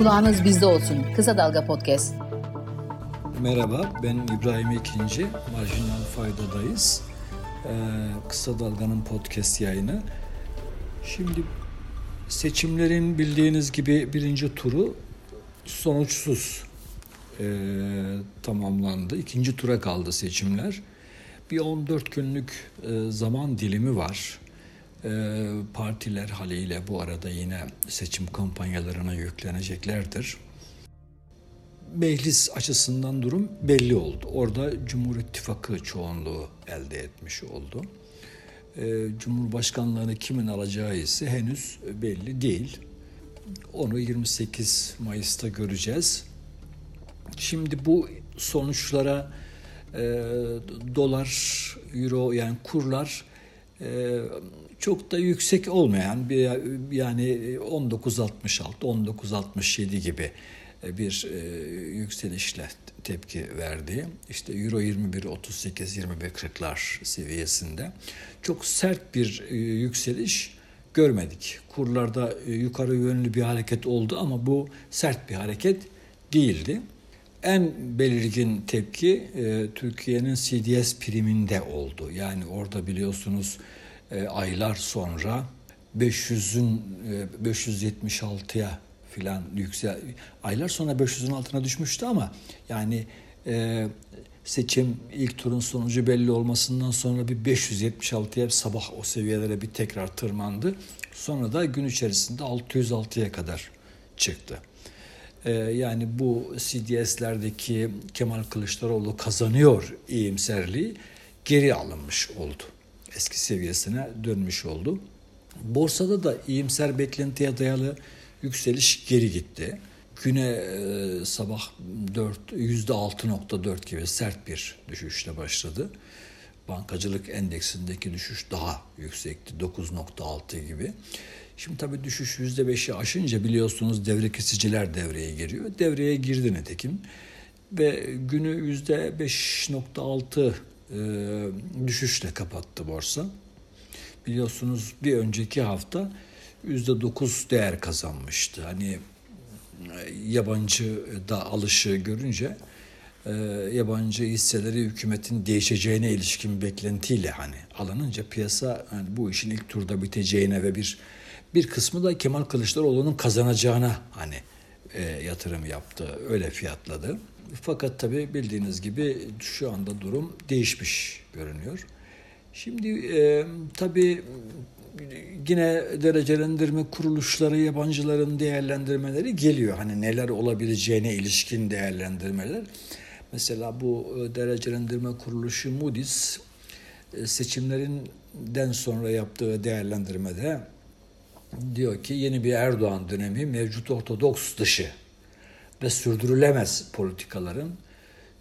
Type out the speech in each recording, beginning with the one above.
Kulağınız bizde olsun. Kısa Dalga Podcast. Merhaba, ben İbrahim İkinci. Marjinal Fayda'dayız. Ee, Kısa Dalga'nın podcast yayını. Şimdi seçimlerin bildiğiniz gibi birinci turu sonuçsuz e, tamamlandı. İkinci tura kaldı seçimler. Bir 14 günlük e, zaman dilimi var. E, partiler haliyle bu arada yine seçim kampanyalarına yükleneceklerdir. Meclis açısından durum belli oldu. Orada Cumhur İttifakı çoğunluğu elde etmiş oldu. E, Cumhurbaşkanlığını kimin alacağı ise henüz belli değil. Onu 28 Mayıs'ta göreceğiz. Şimdi bu sonuçlara e, dolar, euro yani kurlar çok da yüksek olmayan bir yani 19.66, 19.67 gibi bir e, yükselişle tepki verdi. İşte Euro 21 38 21 40'lar seviyesinde çok sert bir e, yükseliş görmedik. Kurlarda e, yukarı yönlü bir hareket oldu ama bu sert bir hareket değildi. En belirgin tepki e, Türkiye'nin CDS priminde oldu. Yani orada biliyorsunuz e, aylar sonra 500'ün e, 576'ya filan yüksel aylar sonra 500'ün altına düşmüştü ama yani e, seçim ilk turun sonucu belli olmasından sonra bir 576'ya sabah o seviyelere bir tekrar tırmandı. Sonra da gün içerisinde 606'ya kadar çıktı. Ee, yani bu CDS'lerdeki Kemal Kılıçdaroğlu kazanıyor iyimserliği geri alınmış oldu. Eski seviyesine dönmüş oldu. Borsada da iyimser beklentiye dayalı yükseliş geri gitti. Güne e, sabah 4 %6.4 gibi sert bir düşüşle başladı. Bankacılık endeksindeki düşüş daha yüksekti 9.6 gibi. Şimdi tabii düşüş %5'i aşınca biliyorsunuz devre kesiciler devreye giriyor. Devreye girdi nitekim. Ve günü %5.6 e, düşüşle kapattı borsa. Biliyorsunuz bir önceki hafta %9 değer kazanmıştı. Hani yabancı da alışı görünce e, yabancı hisseleri hükümetin değişeceğine ilişkin beklentiyle hani alınınca piyasa hani bu işin ilk turda biteceğine ve bir bir kısmı da Kemal Kılıçdaroğlu'nun kazanacağına hani e, yatırım yaptı. Öyle fiyatladı. Fakat tabii bildiğiniz gibi şu anda durum değişmiş görünüyor. Şimdi e, tabii yine derecelendirme kuruluşları yabancıların değerlendirmeleri geliyor. Hani neler olabileceğine ilişkin değerlendirmeler. Mesela bu e, derecelendirme kuruluşu Moody's e, seçimlerinden sonra yaptığı değerlendirmede diyor ki yeni bir Erdoğan dönemi mevcut ortodoks dışı ve sürdürülemez politikaların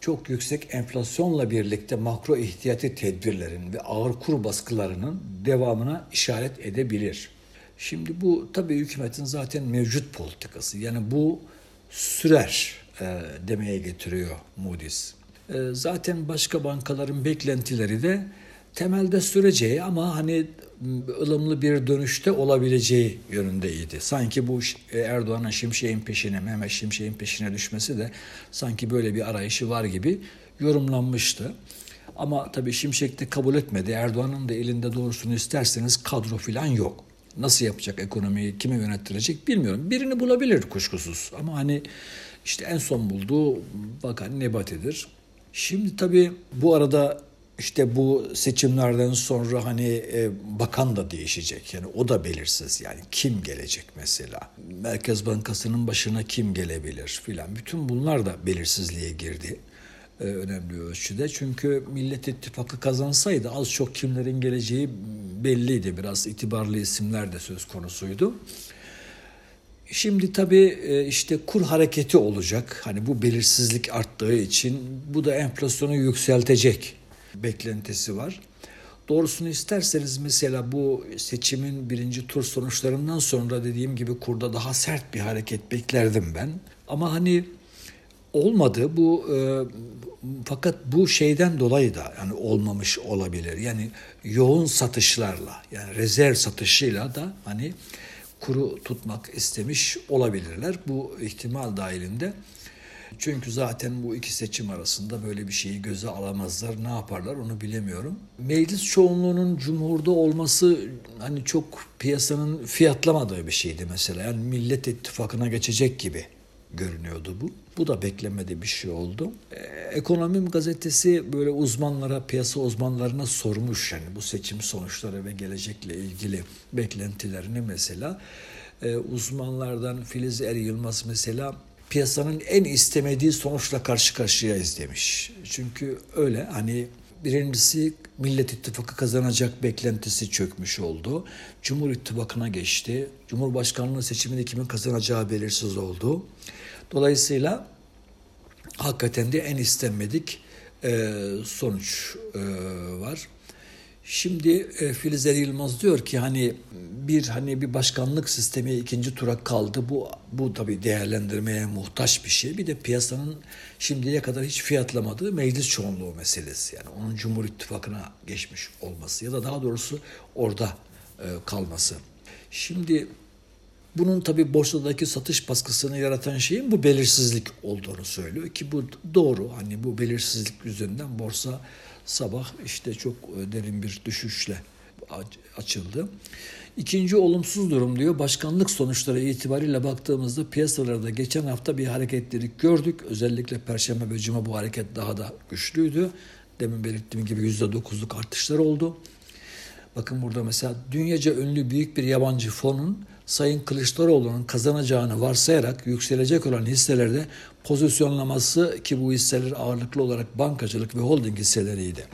çok yüksek enflasyonla birlikte makro ihtiyati tedbirlerin ve ağır kur baskılarının devamına işaret edebilir. Şimdi bu tabii hükümetin zaten mevcut politikası. Yani bu sürer e, demeye getiriyor Moody's. E, zaten başka bankaların beklentileri de temelde süreceği ama hani ılımlı bir dönüşte olabileceği yönündeydi. Sanki bu e, Erdoğan'ın Şimşek'in peşine, Mehmet Şimşek'in peşine düşmesi de sanki böyle bir arayışı var gibi yorumlanmıştı. Ama tabii Şimşek de kabul etmedi. Erdoğan'ın da elinde doğrusunu isterseniz kadro falan yok. Nasıl yapacak ekonomiyi, kime yönettirecek bilmiyorum. Birini bulabilir kuşkusuz. Ama hani işte en son bulduğu bakan Nebati'dir. Şimdi tabii bu arada işte bu seçimlerden sonra hani e, bakan da değişecek. Yani o da belirsiz. Yani kim gelecek mesela? Merkez Bankası'nın başına kim gelebilir filan. Bütün bunlar da belirsizliğe girdi e, önemli ölçüde. Çünkü Millet İttifakı kazansaydı az çok kimlerin geleceği belliydi. Biraz itibarlı isimler de söz konusuydu. Şimdi tabii e, işte kur hareketi olacak. Hani bu belirsizlik arttığı için bu da enflasyonu yükseltecek beklentisi var. Doğrusunu isterseniz mesela bu seçimin birinci tur sonuçlarından sonra dediğim gibi kurda daha sert bir hareket beklerdim ben. Ama hani olmadı bu e, fakat bu şeyden dolayı da yani olmamış olabilir. Yani yoğun satışlarla yani rezerv satışıyla da hani kuru tutmak istemiş olabilirler. Bu ihtimal dahilinde. Çünkü zaten bu iki seçim arasında böyle bir şeyi göze alamazlar. Ne yaparlar onu bilemiyorum. Meclis çoğunluğunun cumhurda olması hani çok piyasanın fiyatlamadığı bir şeydi mesela. Yani Millet İttifakı'na geçecek gibi görünüyordu bu. Bu da beklemedi bir şey oldu. Ee, Ekonomim gazetesi böyle uzmanlara, piyasa uzmanlarına sormuş yani bu seçim sonuçları ve gelecekle ilgili beklentilerini mesela. Ee, uzmanlardan Filiz Er Yılmaz mesela piyasanın en istemediği sonuçla karşı karşıyayız demiş. Çünkü öyle hani birincisi Millet İttifakı kazanacak beklentisi çökmüş oldu. Cumhur İttifakı'na geçti. Cumhurbaşkanlığı seçiminde kimin kazanacağı belirsiz oldu. Dolayısıyla hakikaten de en istenmedik e, sonuç e, var. Şimdi e, Filiz Er Yılmaz diyor ki hani bir hani bir başkanlık sistemi ikinci tura kaldı. Bu bu tabii değerlendirmeye muhtaç bir şey. Bir de piyasanın şimdiye kadar hiç fiyatlamadığı meclis çoğunluğu meselesi. Yani onun Cumhur İttifakı'na geçmiş olması ya da daha doğrusu orada e, kalması. Şimdi bunun tabi borsadaki satış baskısını yaratan şeyin bu belirsizlik olduğunu söylüyor ki bu doğru. Hani bu belirsizlik yüzünden borsa sabah işte çok e, derin bir düşüşle açıldı. İkinci olumsuz durum diyor. Başkanlık sonuçları itibariyle baktığımızda piyasalarda geçen hafta bir hareketlilik gördük. Özellikle Perşembe ve Cuma bu hareket daha da güçlüydü. Demin belirttiğim gibi %9'luk artışlar oldu. Bakın burada mesela dünyaca ünlü büyük bir yabancı fonun Sayın Kılıçdaroğlu'nun kazanacağını varsayarak yükselecek olan hisselerde pozisyonlaması ki bu hisseler ağırlıklı olarak bankacılık ve holding hisseleriydi.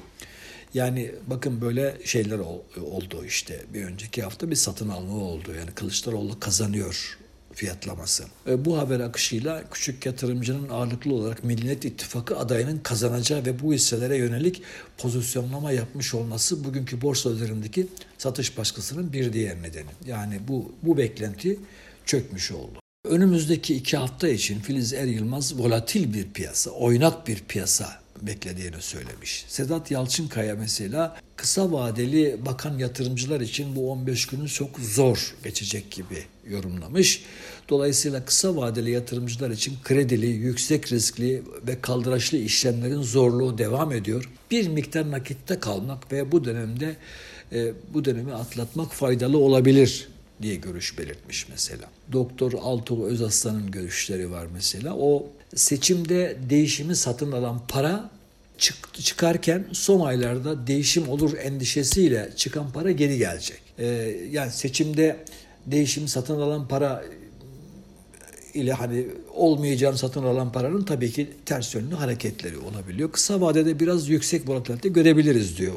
Yani bakın böyle şeyler oldu işte bir önceki hafta bir satın alma oldu. Yani Kılıçdaroğlu kazanıyor fiyatlaması. Bu haber akışıyla küçük yatırımcının ağırlıklı olarak Millet İttifakı adayının kazanacağı ve bu hisselere yönelik pozisyonlama yapmış olması bugünkü borsa üzerindeki satış baskısının bir diğer nedeni. Yani bu, bu beklenti çökmüş oldu. Önümüzdeki iki hafta için Filiz Er Yılmaz volatil bir piyasa, oynak bir piyasa beklediğini söylemiş. Sedat Yalçınkaya mesela kısa vadeli bakan yatırımcılar için bu 15 günün çok zor geçecek gibi yorumlamış. Dolayısıyla kısa vadeli yatırımcılar için kredili, yüksek riskli ve kaldıraçlı işlemlerin zorluğu devam ediyor. Bir miktar nakitte kalmak ve bu dönemde e, bu dönemi atlatmak faydalı olabilir diye görüş belirtmiş mesela. Doktor Altuğ Özaslan'ın görüşleri var mesela. O seçimde değişimi satın alan para çık, çıkarken son aylarda değişim olur endişesiyle çıkan para geri gelecek. Ee, yani seçimde değişimi satın alan para ile hani olmayacağını satın alan paranın tabii ki ters yönlü hareketleri olabiliyor. Kısa vadede biraz yüksek volatilite görebiliriz diyor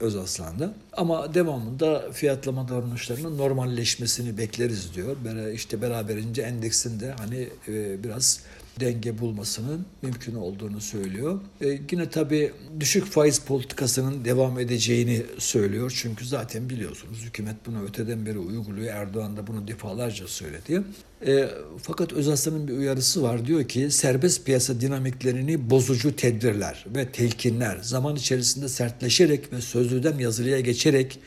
Özaslan'da. Ama devamında fiyatlama davranışlarının normalleşmesini bekleriz diyor. İşte beraberince endeksin de hani e, biraz denge bulmasının mümkün olduğunu söylüyor. E, yine tabii düşük faiz politikasının devam edeceğini söylüyor. Çünkü zaten biliyorsunuz hükümet bunu öteden beri uyguluyor. Erdoğan da bunu defalarca söyledi. E, fakat Özaslan'ın bir uyarısı var. Diyor ki serbest piyasa dinamiklerini bozucu tedbirler ve telkinler zaman içerisinde sertleşerek ve sözlüden yazılıya geçerek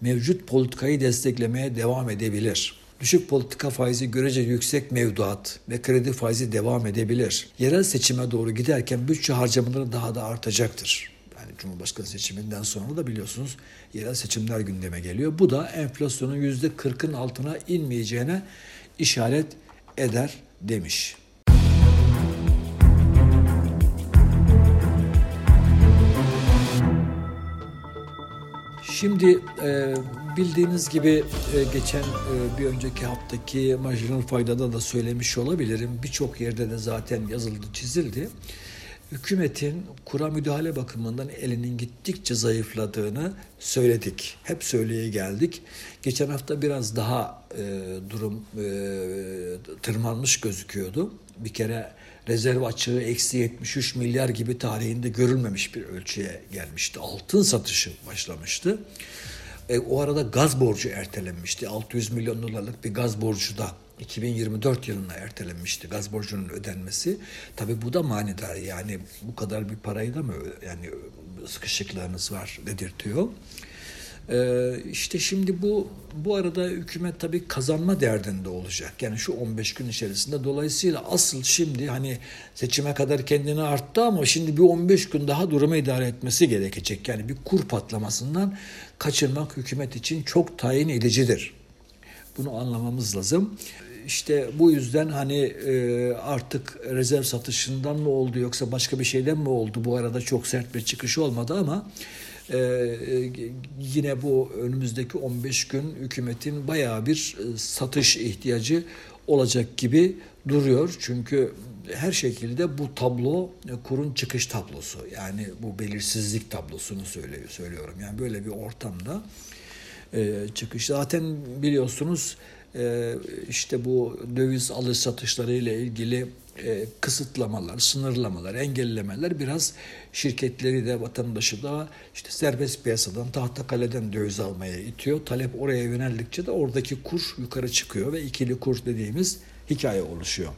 mevcut politikayı desteklemeye devam edebilir. Düşük politika faizi görece yüksek mevduat ve kredi faizi devam edebilir. Yerel seçime doğru giderken bütçe harcamaları daha da artacaktır. Yani Cumhurbaşkanı seçiminden sonra da biliyorsunuz yerel seçimler gündeme geliyor. Bu da enflasyonun %40'ın altına inmeyeceğine işaret eder demiş. Şimdi e, bildiğiniz gibi e, geçen e, bir önceki haftaki marjinal faydada da söylemiş olabilirim. Birçok yerde de zaten yazıldı, çizildi. Hükümetin kura müdahale bakımından elinin gittikçe zayıfladığını söyledik. Hep söyleye geldik. Geçen hafta biraz daha e, durum tırmanmış gözüküyordu. Bir kere rezerv açığı eksi 73 milyar gibi tarihinde görülmemiş bir ölçüye gelmişti. Altın satışı başlamıştı. E, o arada gaz borcu ertelenmişti. 600 milyon dolarlık bir gaz borcu da 2024 yılına ertelenmişti gaz borcunun ödenmesi. Tabi bu da manidar yani bu kadar bir parayı da mı yani sıkışıklarınız var dedirtiyor. Ee, işte şimdi bu bu arada hükümet tabii kazanma derdinde olacak. Yani şu 15 gün içerisinde dolayısıyla asıl şimdi hani seçime kadar kendini arttı ama şimdi bir 15 gün daha durumu idare etmesi gerekecek. Yani bir kur patlamasından kaçınmak hükümet için çok tayin edicidir. Bunu anlamamız lazım. İşte bu yüzden hani e, artık rezerv satışından mı oldu yoksa başka bir şeyden mi oldu? Bu arada çok sert bir çıkış olmadı ama e, yine bu önümüzdeki 15 gün hükümetin bayağı bir e, satış ihtiyacı olacak gibi duruyor. Çünkü her şekilde bu tablo kurun çıkış tablosu. Yani bu belirsizlik tablosunu söylüyor, söylüyorum. Yani böyle bir ortamda çıkış. Zaten biliyorsunuz ee, işte bu döviz alış satışları ile ilgili e, kısıtlamalar, sınırlamalar, engellemeler biraz şirketleri de vatandaşı da işte serbest piyasadan, tahta kaleden döviz almaya itiyor. Talep oraya yöneldikçe de oradaki kur yukarı çıkıyor ve ikili kur dediğimiz hikaye oluşuyor.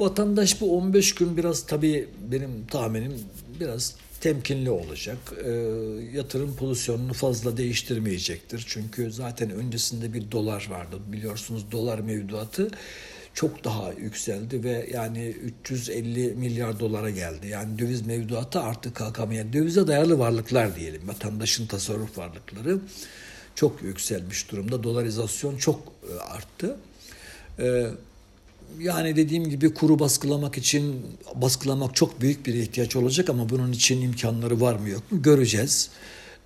Vatandaş bu 15 gün biraz tabii benim tahminim biraz temkinli olacak. E, yatırım pozisyonunu fazla değiştirmeyecektir. Çünkü zaten öncesinde bir dolar vardı. Biliyorsunuz dolar mevduatı çok daha yükseldi ve yani 350 milyar dolara geldi. Yani döviz mevduatı artık kalkamayan dövize dayalı varlıklar diyelim. Vatandaşın tasarruf varlıkları çok yükselmiş durumda. Dolarizasyon çok e, arttı. Ee, yani dediğim gibi kuru baskılamak için baskılamak çok büyük bir ihtiyaç olacak ama bunun için imkanları var mı yok mu göreceğiz.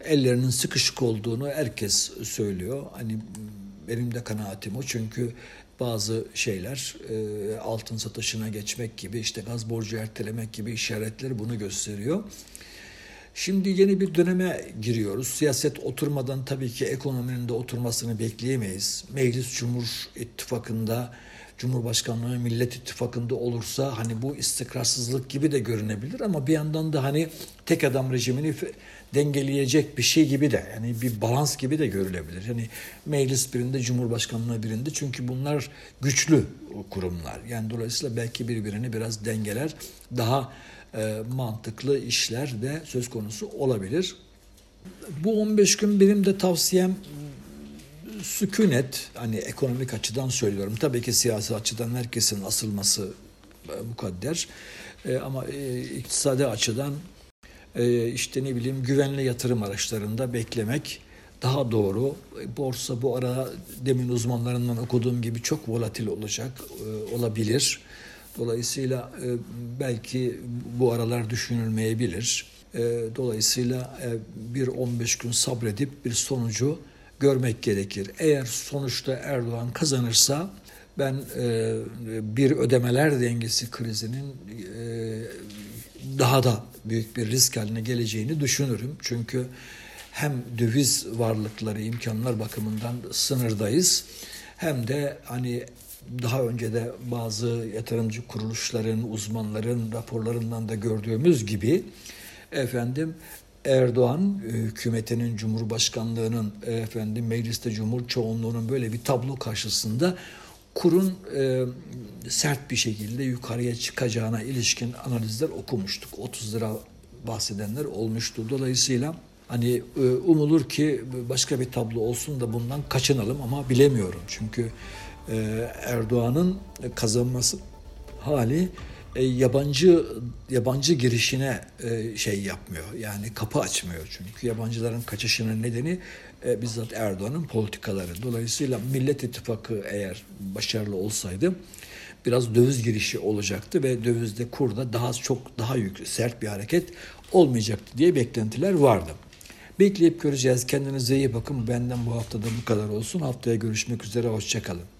Ellerinin sıkışık olduğunu herkes söylüyor. Hani benim de kanaatim o çünkü bazı şeyler e, altın satışına geçmek gibi işte gaz borcu ertelemek gibi işaretler bunu gösteriyor. Şimdi yeni bir döneme giriyoruz. Siyaset oturmadan tabii ki ekonominin de oturmasını bekleyemeyiz. Meclis Cumhur İttifakı'nda Cumhurbaşkanlığı Millet İttifakı'nda olursa hani bu istikrarsızlık gibi de görünebilir ama bir yandan da hani tek adam rejimini dengeleyecek bir şey gibi de yani bir balans gibi de görülebilir. Yani meclis birinde, Cumhurbaşkanlığı birinde çünkü bunlar güçlü kurumlar. Yani dolayısıyla belki birbirini biraz dengeler, daha e, mantıklı işler de söz konusu olabilir. Bu 15 gün benim de tavsiyem sükunet hani ekonomik açıdan söylüyorum. Tabii ki siyasi açıdan herkesin asılması e, mukadder. E, ama e, iktisadi açıdan e, işte ne bileyim güvenli yatırım araçlarında beklemek daha doğru. E, borsa bu ara demin uzmanlarından okuduğum gibi çok volatil olacak, e, olabilir. Dolayısıyla e, belki bu aralar düşünülmeyebilir. E, dolayısıyla e, bir 15 gün sabredip bir sonucu görmek gerekir. Eğer sonuçta Erdoğan kazanırsa ben e, bir ödemeler dengesi krizinin e, daha da büyük bir risk haline geleceğini düşünürüm. Çünkü hem döviz varlıkları, imkanlar bakımından sınırdayız. Hem de hani daha önce de bazı yatırımcı kuruluşların, uzmanların raporlarından da gördüğümüz gibi efendim Erdoğan e, hükümetinin, cumhurbaşkanlığının, e, efendim mecliste cumhur çoğunluğunun böyle bir tablo karşısında kurun e, sert bir şekilde yukarıya çıkacağına ilişkin analizler okumuştuk. 30 lira bahsedenler olmuştu. Dolayısıyla hani e, umulur ki başka bir tablo olsun da bundan kaçınalım ama bilemiyorum. Çünkü e, Erdoğan'ın kazanması hali e, yabancı yabancı girişine e, şey yapmıyor. Yani kapı açmıyor çünkü yabancıların kaçışının nedeni e, bizzat Erdoğan'ın politikaları. Dolayısıyla Millet İttifakı eğer başarılı olsaydı biraz döviz girişi olacaktı ve dövizde kurda daha çok daha yüksek sert bir hareket olmayacaktı diye beklentiler vardı. Bekleyip göreceğiz. Kendinize iyi bakın. Benden bu haftada bu kadar olsun. Haftaya görüşmek üzere. Hoşçakalın.